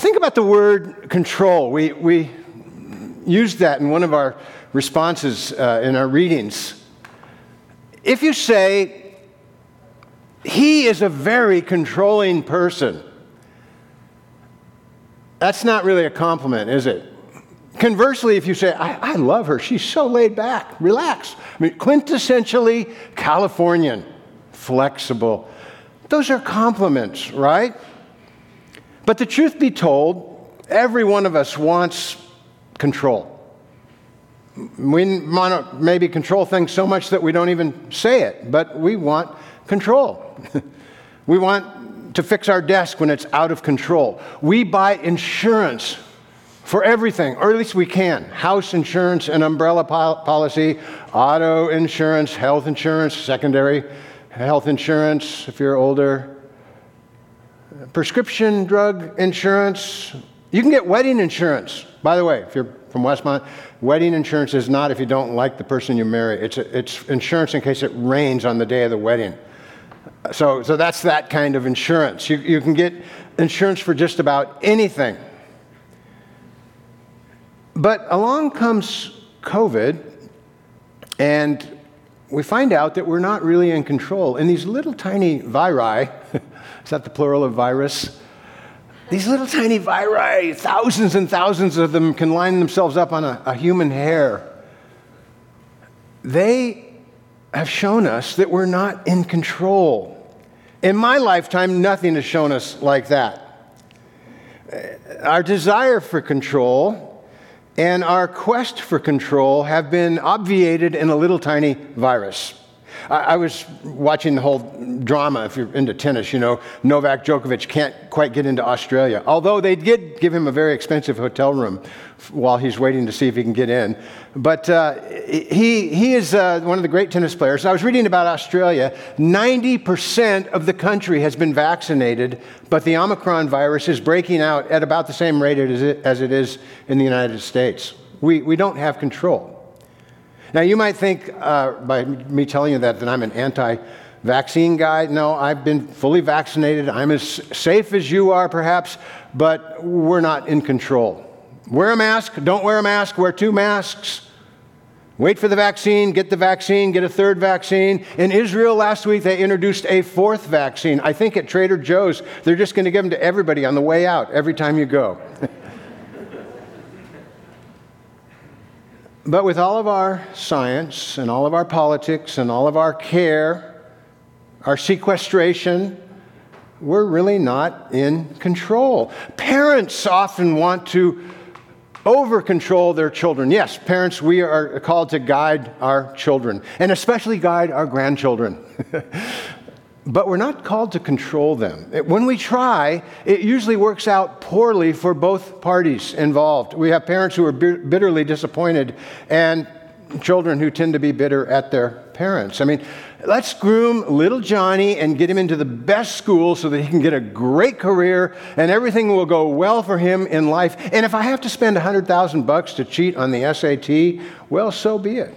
think about the word control. We, we used that in one of our responses uh, in our readings. If you say, he is a very controlling person, that's not really a compliment, is it? Conversely, if you say, I, I love her, she's so laid back, relax. I mean, quintessentially Californian, flexible. Those are compliments, right? But the truth be told, every one of us wants control. We want maybe control things so much that we don't even say it, but we want control. we want to fix our desk when it's out of control. We buy insurance for everything, or at least we can house insurance and umbrella policy, auto insurance, health insurance, secondary health insurance if you're older, prescription drug insurance. You can get wedding insurance, by the way, if you're from Westmont. Wedding insurance is not if you don't like the person you marry, it's, it's insurance in case it rains on the day of the wedding. So, so that's that kind of insurance. You, you can get insurance for just about anything. But along comes COVID, and we find out that we're not really in control. And these little tiny viri, is that the plural of virus? These little tiny viri, thousands and thousands of them can line themselves up on a, a human hair. They have shown us that we're not in control. In my lifetime, nothing has shown us like that. Our desire for control and our quest for control have been obviated in a little tiny virus. I, was watching the whole drama. If you're into tennis, you know, Novak Djokovic can't quite get into Australia. Although they did give him a very expensive hotel room while he's waiting to see if he can get in. But uh, he, he is uh, one of the great tennis players. I was reading about Australia. 90% of the country has been vaccinated, but the Omicron virus is breaking out at about the same rate as it, as it is in the United States. We, we don't have control. Now, you might think uh, by me telling you that that I'm an anti vaccine guy. No, I've been fully vaccinated. I'm as safe as you are, perhaps, but we're not in control. Wear a mask, don't wear a mask, wear two masks. Wait for the vaccine, get the vaccine, get a third vaccine. In Israel last week, they introduced a fourth vaccine. I think at Trader Joe's, they're just going to give them to everybody on the way out every time you go. But with all of our science and all of our politics and all of our care, our sequestration, we're really not in control. Parents often want to over control their children. Yes, parents, we are called to guide our children, and especially guide our grandchildren. but we're not called to control them. When we try, it usually works out poorly for both parties involved. We have parents who are bitterly disappointed and children who tend to be bitter at their parents. I mean, let's groom little Johnny and get him into the best school so that he can get a great career and everything will go well for him in life. And if I have to spend 100,000 bucks to cheat on the SAT, well, so be it.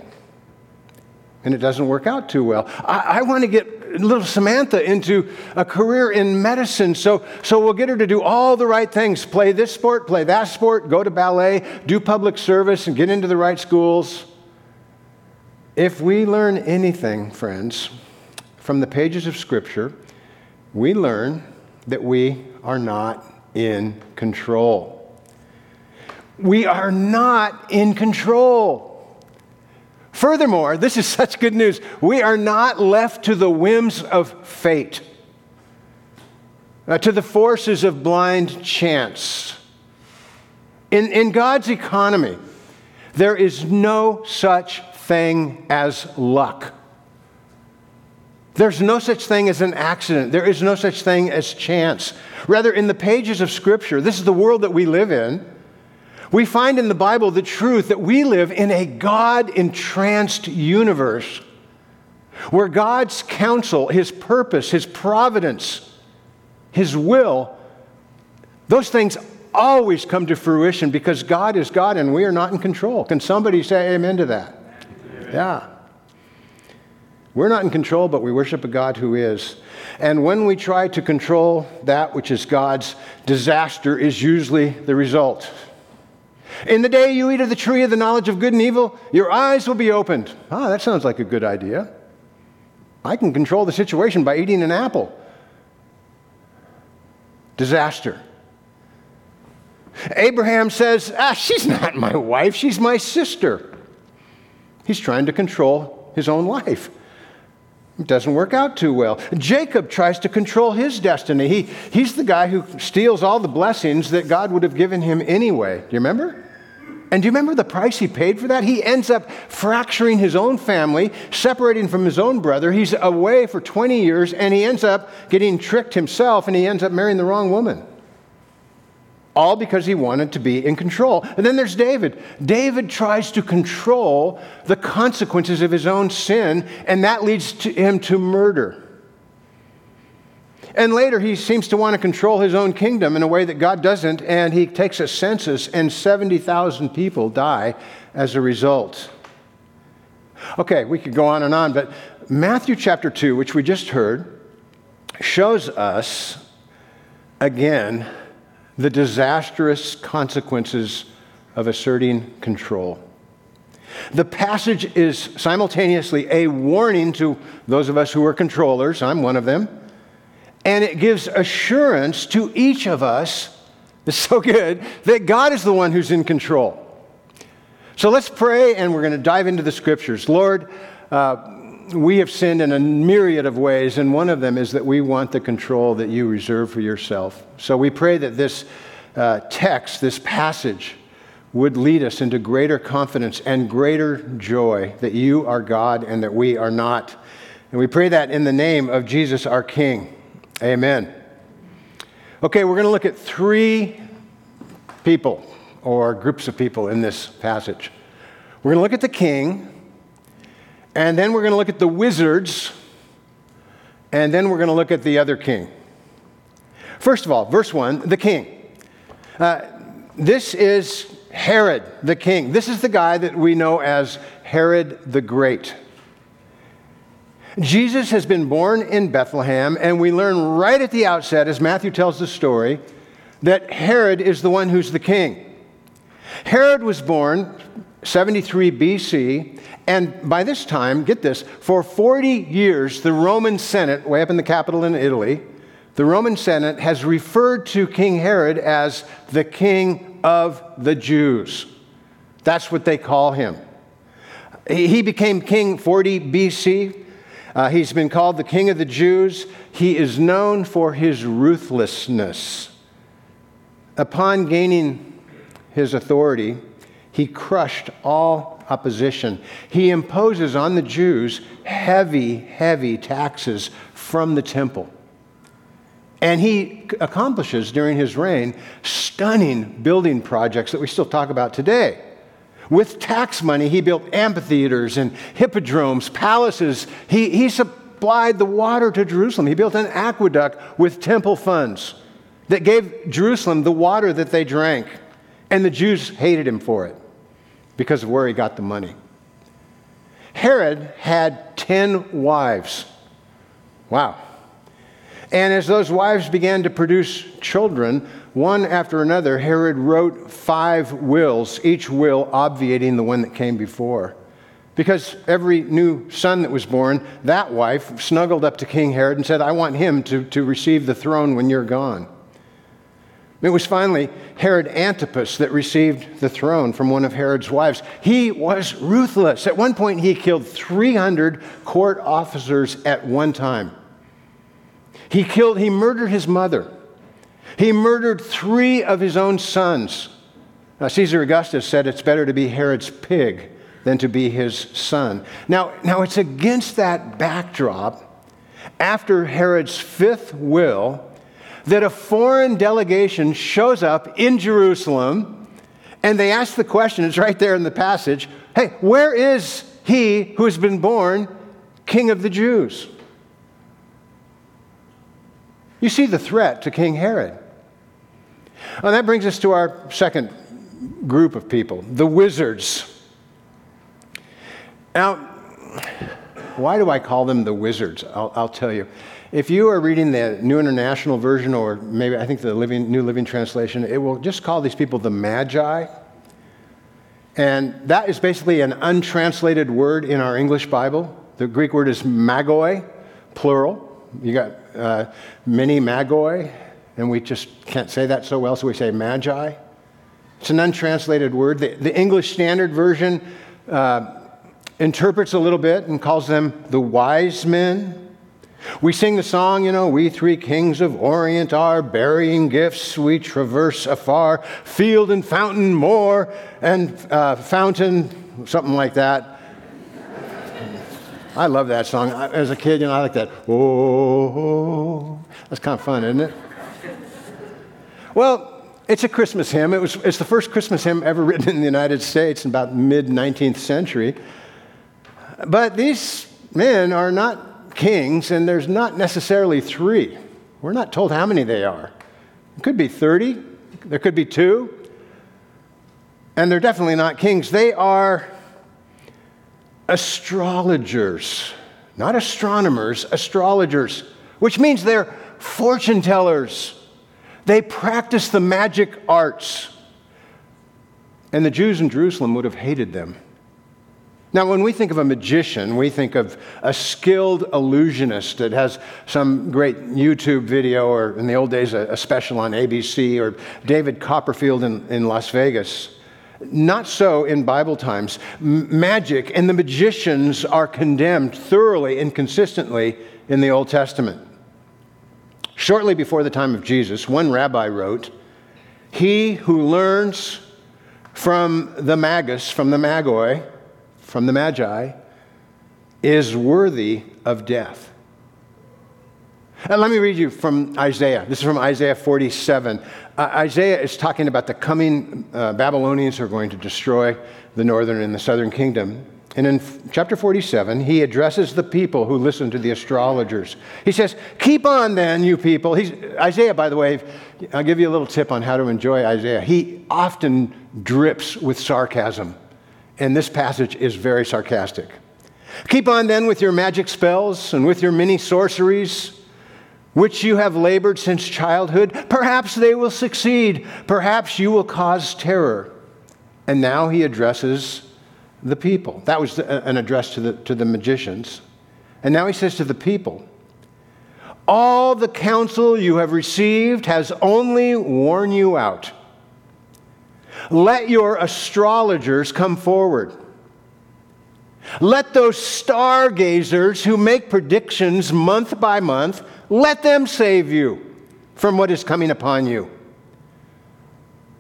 And it doesn't work out too well. I, I want to get little Samantha into a career in medicine. So, so we'll get her to do all the right things play this sport, play that sport, go to ballet, do public service, and get into the right schools. If we learn anything, friends, from the pages of Scripture, we learn that we are not in control. We are not in control. Furthermore, this is such good news. We are not left to the whims of fate, uh, to the forces of blind chance. In, in God's economy, there is no such thing as luck. There's no such thing as an accident. There is no such thing as chance. Rather, in the pages of Scripture, this is the world that we live in we find in the Bible the truth that we live in a God entranced universe where God's counsel, His purpose, His providence, His will, those things always come to fruition because God is God and we are not in control. Can somebody say amen to that? Amen. Yeah. We're not in control, but we worship a God who is. And when we try to control that which is God's, disaster is usually the result. In the day you eat of the tree of the knowledge of good and evil, your eyes will be opened. Ah, that sounds like a good idea. I can control the situation by eating an apple. Disaster. Abraham says, Ah, she's not my wife, she's my sister. He's trying to control his own life. It doesn't work out too well. Jacob tries to control his destiny. He, he's the guy who steals all the blessings that God would have given him anyway. Do you remember? And do you remember the price he paid for that? He ends up fracturing his own family, separating from his own brother. He's away for 20 years, and he ends up getting tricked himself, and he ends up marrying the wrong woman all because he wanted to be in control. And then there's David. David tries to control the consequences of his own sin, and that leads to him to murder. And later, he seems to want to control his own kingdom in a way that God doesn't, and he takes a census, and 70,000 people die as a result. Okay, we could go on and on, but Matthew chapter 2, which we just heard, shows us again the disastrous consequences of asserting control. The passage is simultaneously a warning to those of us who are controllers, I'm one of them, and it gives assurance to each of us, it's so good, that God is the one who's in control. So let's pray and we're going to dive into the scriptures. Lord, uh, we have sinned in a myriad of ways, and one of them is that we want the control that you reserve for yourself. So we pray that this uh, text, this passage, would lead us into greater confidence and greater joy that you are God and that we are not. And we pray that in the name of Jesus our King. Amen. Okay, we're going to look at three people or groups of people in this passage. We're going to look at the king, and then we're going to look at the wizards, and then we're going to look at the other king. First of all, verse 1, the king. Uh, this is Herod, the king. This is the guy that we know as Herod the Great. Jesus has been born in Bethlehem, and we learn right at the outset, as Matthew tells the story, that Herod is the one who's the king. Herod was born 73 BC, and by this time, get this, for 40 years, the Roman Senate, way up in the capital in Italy, the Roman Senate has referred to King Herod as the king of the Jews. That's what they call him. He became king 40 BC. Uh, he's been called the king of the Jews. He is known for his ruthlessness. Upon gaining his authority, he crushed all opposition. He imposes on the Jews heavy, heavy taxes from the temple. And he accomplishes during his reign stunning building projects that we still talk about today. With tax money, he built amphitheaters and hippodromes, palaces. He, he supplied the water to Jerusalem. He built an aqueduct with temple funds that gave Jerusalem the water that they drank. And the Jews hated him for it because of where he got the money. Herod had 10 wives. Wow. And as those wives began to produce children, one after another, Herod wrote five wills, each will obviating the one that came before. Because every new son that was born, that wife snuggled up to King Herod and said, I want him to, to receive the throne when you're gone. It was finally Herod Antipas that received the throne from one of Herod's wives. He was ruthless. At one point, he killed 300 court officers at one time. He killed, he murdered his mother. He murdered three of his own sons. Now, Caesar Augustus said it's better to be Herod's pig than to be his son. Now, now it's against that backdrop, after Herod's fifth will, that a foreign delegation shows up in Jerusalem and they ask the question, it's right there in the passage hey, where is he who has been born king of the Jews? You see the threat to King Herod. Well, that brings us to our second group of people, the wizards. Now, why do I call them the wizards? I'll, I'll, tell you. If you are reading the New International Version or maybe I think the Living, New Living Translation, it will just call these people the Magi. And that is basically an untranslated word in our English Bible. The Greek word is magoi, plural. You got uh, many magoi, and we just can't say that so well, so we say magi. It's an untranslated word. The, the English Standard Version uh, interprets a little bit and calls them the wise men. We sing the song, you know, we three kings of Orient are burying gifts. We traverse afar, field and fountain moor, and uh, fountain, something like that. I love that song. As a kid, you know, I like that. Oh, that's kind of fun, isn't it? Well, it's a Christmas hymn. It was, it's the first Christmas hymn ever written in the United States in about mid 19th century. But these men are not kings, and there's not necessarily three. We're not told how many they are. It could be 30, there could be two, and they're definitely not kings. They are astrologers, not astronomers, astrologers, which means they're fortune tellers. They practice the magic arts. And the Jews in Jerusalem would have hated them. Now, when we think of a magician, we think of a skilled illusionist that has some great YouTube video, or in the old days, a, a special on ABC, or David Copperfield in, in Las Vegas. Not so in Bible times. M- magic and the magicians are condemned thoroughly and consistently in the Old Testament. Shortly before the time of Jesus, one rabbi wrote, He who learns from the magus, from the magoi, from the Magi is worthy of death. And let me read you from Isaiah. This is from Isaiah 47. Uh, Isaiah is talking about the coming uh, Babylonians who are going to destroy the northern and the southern kingdom. And in chapter 47, he addresses the people who listen to the astrologers. He says, Keep on then, you people. He's, Isaiah, by the way, I'll give you a little tip on how to enjoy Isaiah. He often drips with sarcasm and this passage is very sarcastic. Keep on then with your magic spells and with your many sorceries, which you have labored since childhood. Perhaps they will succeed. Perhaps you will cause terror. And now he addresses the people. That was an address to the, to the magicians. And now he says to the people, All the counsel you have received has only worn you out. Let your astrologers come forward. Let those stargazers who make predictions month by month, let them save you from what is coming upon you.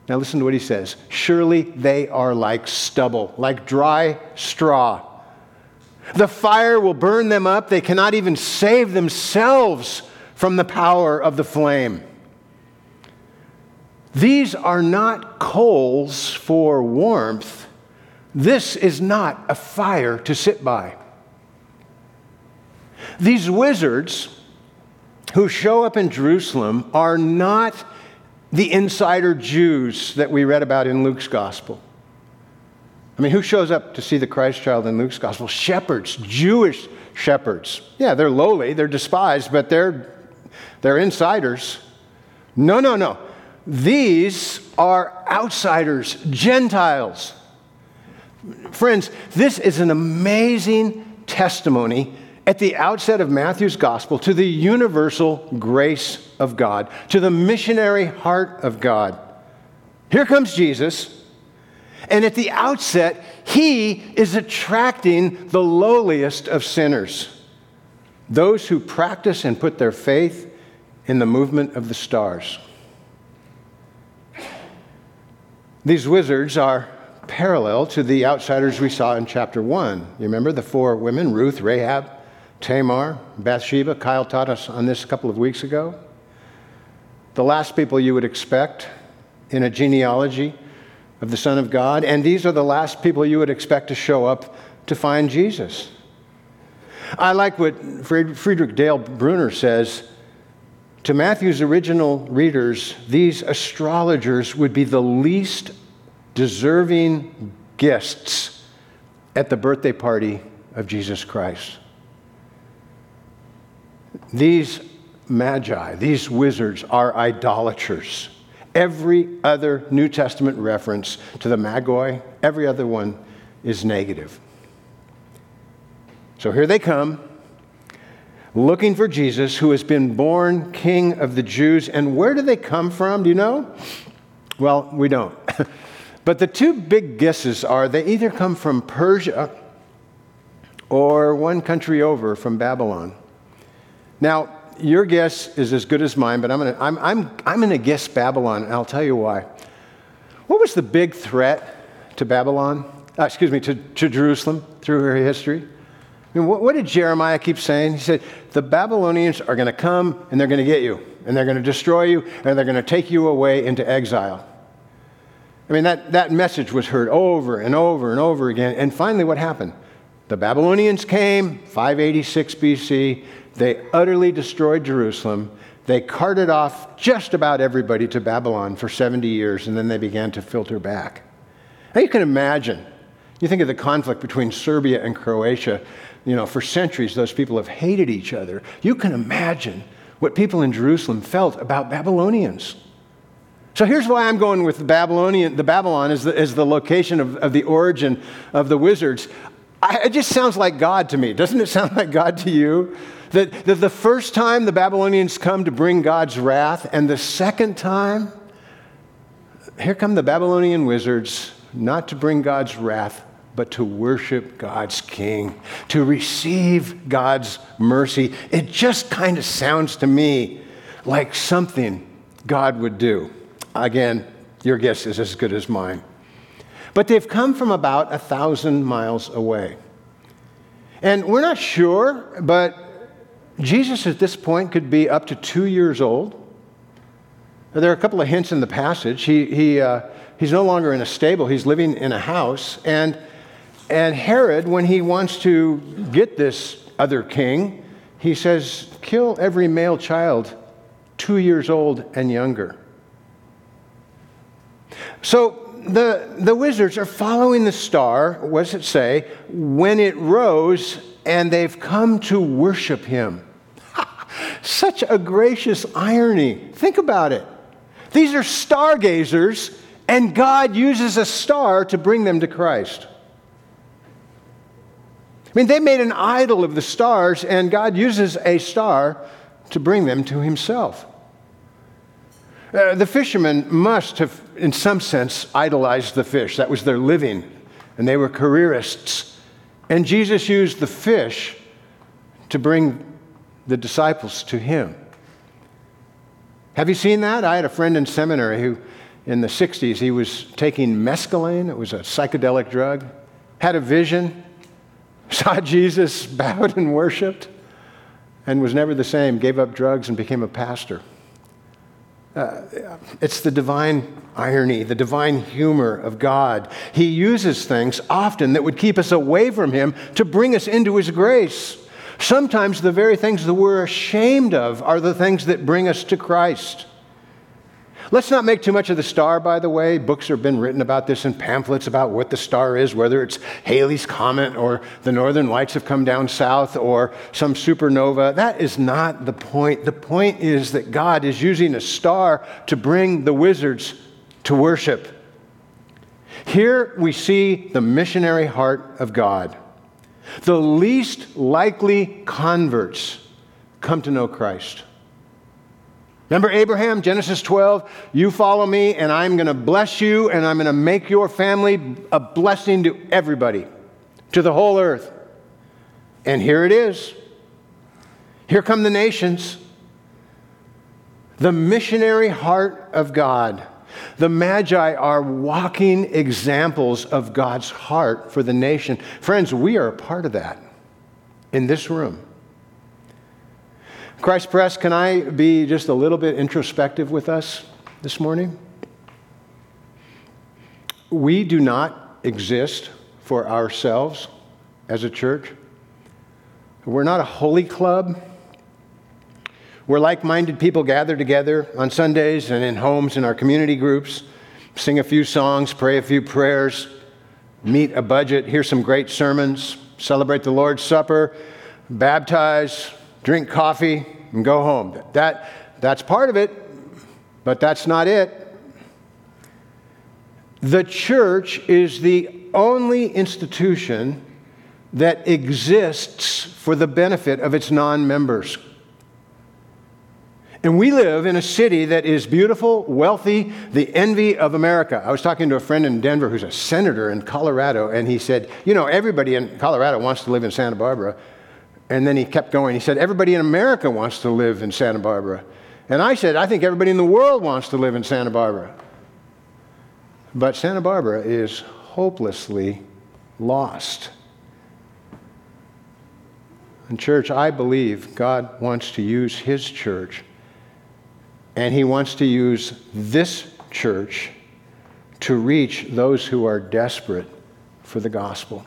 Now, listen to what he says. Surely they are like stubble, like dry straw. The fire will burn them up. They cannot even save themselves from the power of the flame. These are not coals for warmth. This is not a fire to sit by. These wizards who show up in Jerusalem are not the insider Jews that we read about in Luke's gospel. I mean, who shows up to see the Christ child in Luke's gospel? Shepherds, Jewish shepherds. Yeah, they're lowly, they're despised, but they're, they're insiders. No, no, no. These are outsiders, Gentiles. Friends, this is an amazing testimony at the outset of Matthew's gospel to the universal grace of God, to the missionary heart of God. Here comes Jesus, and at the outset, he is attracting the lowliest of sinners those who practice and put their faith in the movement of the stars. These wizards are parallel to the outsiders we saw in chapter 1. You remember the four women Ruth, Rahab, Tamar, Bathsheba? Kyle taught us on this a couple of weeks ago. The last people you would expect in a genealogy of the Son of God, and these are the last people you would expect to show up to find Jesus. I like what Frederick Dale Bruner says to Matthew's original readers, these astrologers would be the least deserving guests at the birthday party of Jesus Christ. these magi, these wizards, are idolaters. Every other New Testament reference to the Magoi, every other one is negative. So here they come, looking for Jesus, who has been born King of the Jews. And where do they come from? Do you know? Well, we don't. but the two big guesses are they either come from Persia or one country over from Babylon. Now, your guess is as good as mine, but I'm going to I'm, I'm, I'm gonna guess Babylon, and I'll tell you why. What was the big threat to Babylon? Uh, excuse me, to, to Jerusalem through her history? I mean, what, what did Jeremiah keep saying? He said, The Babylonians are going to come and they're going to get you, and they're going to destroy you, and they're going to take you away into exile. I mean, that, that message was heard over and over and over again. And finally, what happened? The Babylonians came, 586 BC. They utterly destroyed Jerusalem. They carted off just about everybody to Babylon for 70 years, and then they began to filter back. Now you can imagine. You think of the conflict between Serbia and Croatia. You know, for centuries, those people have hated each other. You can imagine what people in Jerusalem felt about Babylonians. So here's why I'm going with the Babylonian, the Babylon as the, as the location of, of the origin of the wizards. I, it just sounds like God to me. Doesn't it sound like God to you? That, that the first time the Babylonians come to bring God's wrath, and the second time, here come the Babylonian wizards, not to bring God's wrath, but to worship God's King, to receive God's mercy. It just kind of sounds to me like something God would do. Again, your guess is as good as mine. But they've come from about a thousand miles away. And we're not sure, but Jesus at this point could be up to two years old. There are a couple of hints in the passage. He, he, uh, he's no longer in a stable, he's living in a house. And, and Herod, when he wants to get this other king, he says, Kill every male child two years old and younger. So the, the wizards are following the star, what does it say? When it rose, and they've come to worship him. Such a gracious irony. Think about it. These are stargazers, and God uses a star to bring them to Christ. I mean, they made an idol of the stars, and God uses a star to bring them to Himself. Uh, the fishermen must have, in some sense, idolized the fish. That was their living, and they were careerists. And Jesus used the fish to bring the disciples to him. Have you seen that? I had a friend in seminary who, in the 60s, he was taking mescaline, it was a psychedelic drug, had a vision, saw Jesus, bowed and worshiped, and was never the same, gave up drugs and became a pastor. Uh, it's the divine irony, the divine humor of God. He uses things often that would keep us away from Him to bring us into His grace. Sometimes the very things that we're ashamed of are the things that bring us to Christ. Let's not make too much of the star, by the way. Books have been written about this and pamphlets about what the star is, whether it's Halley's Comet or the Northern Lights have come down south or some supernova. That is not the point. The point is that God is using a star to bring the wizards to worship. Here we see the missionary heart of God. The least likely converts come to know Christ. Remember Abraham, Genesis 12? You follow me, and I'm going to bless you, and I'm going to make your family a blessing to everybody, to the whole earth. And here it is. Here come the nations. The missionary heart of God. The Magi are walking examples of God's heart for the nation. Friends, we are a part of that in this room. Christ Pres, can I be just a little bit introspective with us this morning? We do not exist for ourselves as a church. We're not a holy club. We're like minded people gathered together on Sundays and in homes in our community groups, sing a few songs, pray a few prayers, meet a budget, hear some great sermons, celebrate the Lord's Supper, baptize, drink coffee, and go home. That, that's part of it, but that's not it. The church is the only institution that exists for the benefit of its non members. And we live in a city that is beautiful, wealthy, the envy of America. I was talking to a friend in Denver who's a senator in Colorado, and he said, You know, everybody in Colorado wants to live in Santa Barbara. And then he kept going. He said, Everybody in America wants to live in Santa Barbara. And I said, I think everybody in the world wants to live in Santa Barbara. But Santa Barbara is hopelessly lost. And, church, I believe God wants to use His church, and He wants to use this church to reach those who are desperate for the gospel.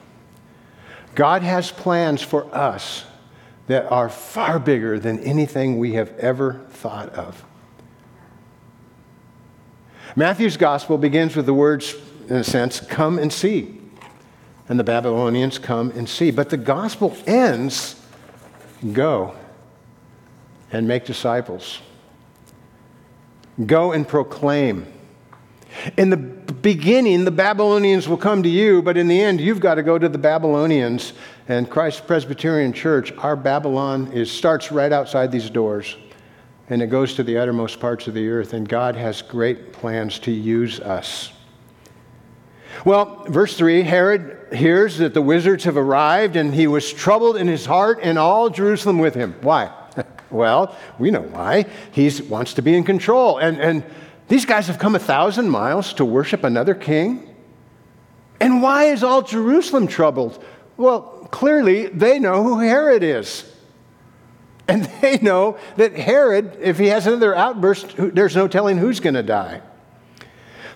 God has plans for us that are far bigger than anything we have ever thought of. Matthew's gospel begins with the words, in a sense, come and see. And the Babylonians come and see. But the gospel ends go and make disciples. Go and proclaim. In the beginning, the Babylonians will come to you, but in the end, you've got to go to the Babylonians. And Christ Presbyterian Church, our Babylon is, starts right outside these doors and it goes to the uttermost parts of the earth, and God has great plans to use us. Well, verse 3 Herod hears that the wizards have arrived, and he was troubled in his heart, and all Jerusalem with him. Why? well, we know why. He wants to be in control. And, and these guys have come a thousand miles to worship another king. And why is all Jerusalem troubled? Well, clearly they know who Herod is. And they know that Herod, if he has another outburst, there's no telling who's going to die.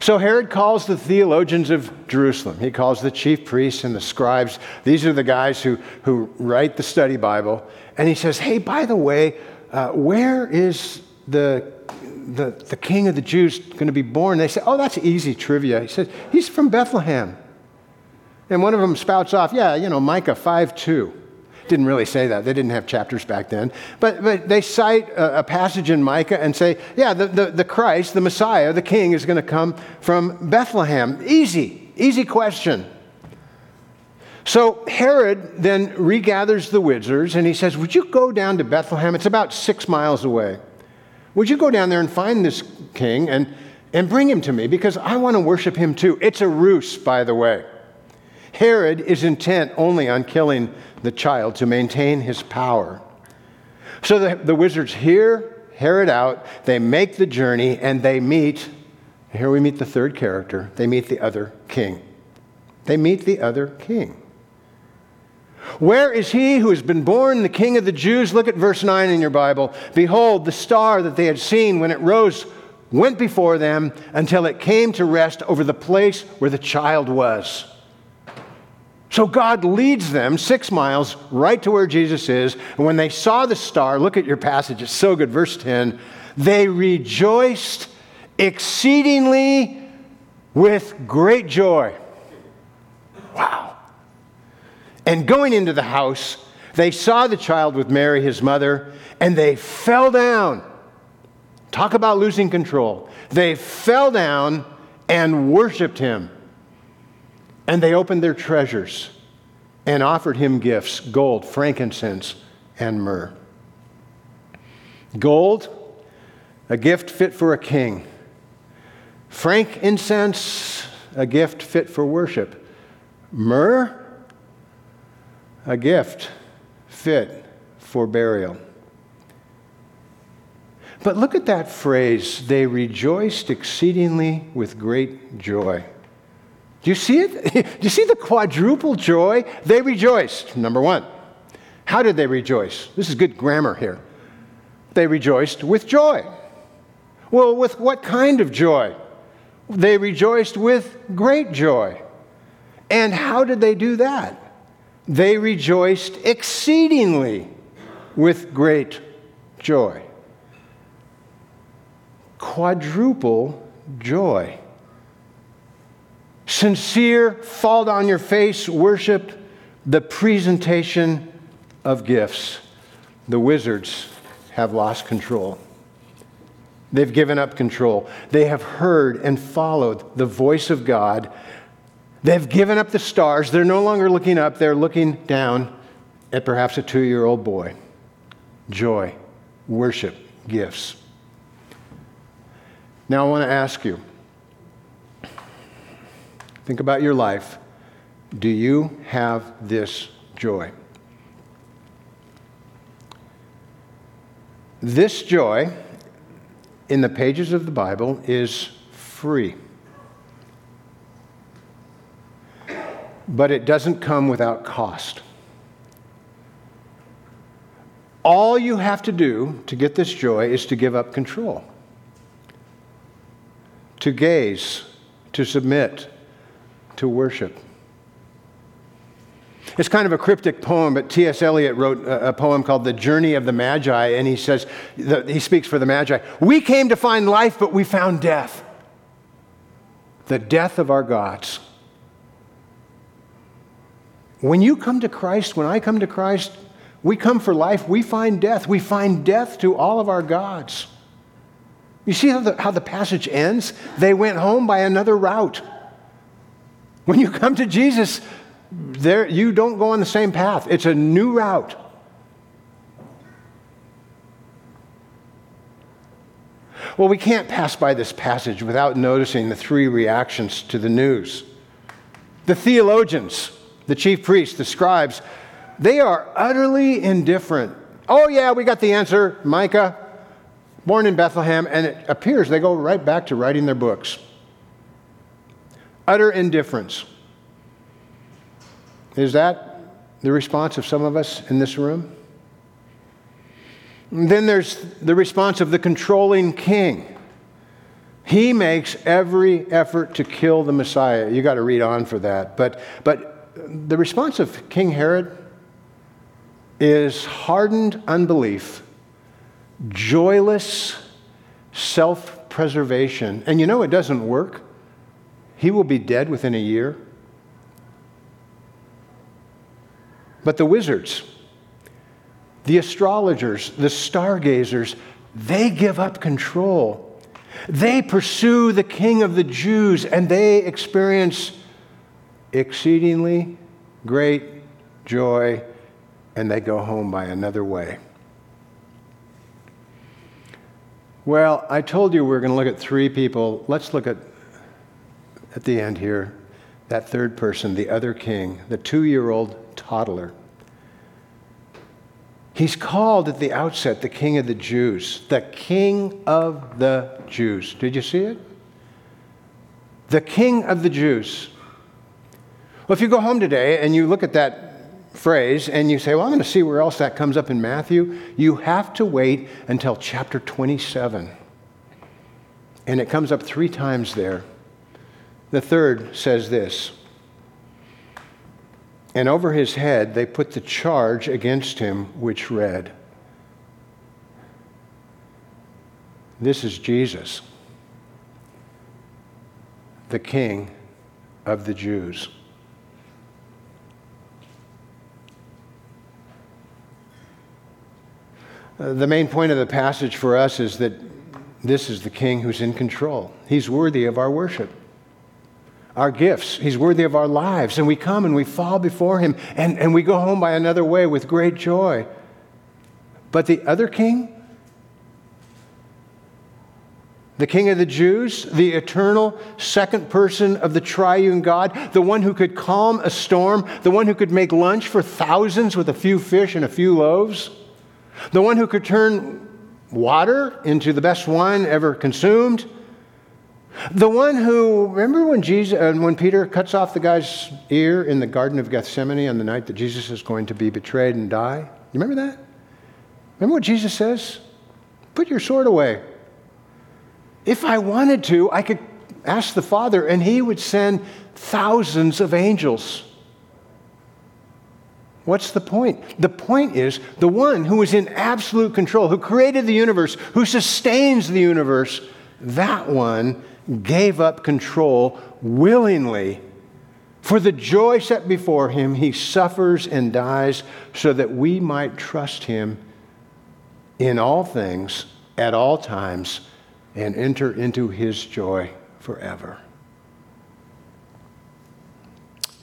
So Herod calls the theologians of Jerusalem. He calls the chief priests and the scribes. These are the guys who, who write the study Bible. And he says, Hey, by the way, uh, where is the, the, the king of the Jews going to be born? They say, Oh, that's easy trivia. He says, He's from Bethlehem. And one of them spouts off, Yeah, you know, Micah 5 2 didn't really say that. They didn't have chapters back then. But, but they cite a, a passage in Micah and say, yeah, the, the, the Christ, the Messiah, the King is going to come from Bethlehem. Easy, easy question. So Herod then regathers the wizards and he says, Would you go down to Bethlehem? It's about six miles away. Would you go down there and find this king and, and bring him to me? Because I want to worship him too. It's a ruse, by the way. Herod is intent only on killing the child to maintain his power. So the, the wizards hear Herod out, they make the journey, and they meet. Here we meet the third character. They meet the other king. They meet the other king. Where is he who has been born the king of the Jews? Look at verse 9 in your Bible. Behold, the star that they had seen when it rose went before them until it came to rest over the place where the child was. So God leads them six miles right to where Jesus is. And when they saw the star, look at your passage, it's so good. Verse 10 they rejoiced exceedingly with great joy. Wow. And going into the house, they saw the child with Mary, his mother, and they fell down. Talk about losing control. They fell down and worshiped him. And they opened their treasures and offered him gifts gold, frankincense, and myrrh. Gold, a gift fit for a king. Frankincense, a gift fit for worship. Myrrh, a gift fit for burial. But look at that phrase they rejoiced exceedingly with great joy. Do you see it? Do you see the quadruple joy? They rejoiced, number one. How did they rejoice? This is good grammar here. They rejoiced with joy. Well, with what kind of joy? They rejoiced with great joy. And how did they do that? They rejoiced exceedingly with great joy. Quadruple joy sincere, fall on your face worship, the presentation of gifts. The wizards have lost control. They've given up control. They have heard and followed the voice of God. They've given up the stars. They're no longer looking up, they're looking down at perhaps a two year old boy. Joy, worship, gifts. Now, I want to ask you think about your life. Do you have this joy? This joy in the pages of the Bible is free. But it doesn't come without cost. All you have to do to get this joy is to give up control, to gaze, to submit, to worship. It's kind of a cryptic poem, but T.S. Eliot wrote a poem called The Journey of the Magi, and he says, he speaks for the Magi. We came to find life, but we found death. The death of our gods. When you come to Christ, when I come to Christ, we come for life, we find death. We find death to all of our gods. You see how the, how the passage ends? They went home by another route. When you come to Jesus, there, you don't go on the same path, it's a new route. Well, we can't pass by this passage without noticing the three reactions to the news. The theologians, the chief priests, the scribes, they are utterly indifferent. Oh, yeah, we got the answer, Micah, born in Bethlehem, and it appears they go right back to writing their books. Utter indifference. Is that the response of some of us in this room? Then there's the response of the controlling king. He makes every effort to kill the Messiah. You got to read on for that. But, but the response of King Herod is hardened unbelief, joyless self preservation. And you know it doesn't work. He will be dead within a year. But the wizards, the astrologers, the stargazers, they give up control. They pursue the king of the Jews and they experience exceedingly great joy and they go home by another way. Well, I told you we are going to look at three people. Let's look at at the end here that third person, the other king, the two year old toddler. He's called at the outset the King of the Jews, the King of the Jews. Did you see it? The King of the Jews. Well, if you go home today and you look at that phrase and you say, Well, I'm going to see where else that comes up in Matthew, you have to wait until chapter 27. And it comes up three times there. The third says this and over his head they put the charge against him, which read, This is Jesus, the King of the Jews. The main point of the passage for us is that this is the King who's in control. He's worthy of our worship our gifts. He's worthy of our lives. And we come and we fall before Him and, and we go home by another way with great joy. But the other king, the king of the Jews, the eternal second person of the triune God, the one who could calm a storm, the one who could make lunch for thousands with a few fish and a few loaves, the one who could turn water into the best wine ever consumed the one who, remember when, Jesus, uh, when Peter cuts off the guy's ear in the Garden of Gethsemane on the night that Jesus is going to be betrayed and die? You remember that? Remember what Jesus says? Put your sword away. If I wanted to, I could ask the Father, and He would send thousands of angels. What's the point? The point is the one who is in absolute control, who created the universe, who sustains the universe, that one gave up control willingly. For the joy set before him, he suffers and dies so that we might trust him in all things, at all times, and enter into his joy forever.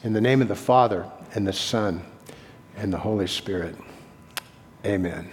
In the name of the Father, and the Son, and the Holy Spirit, amen.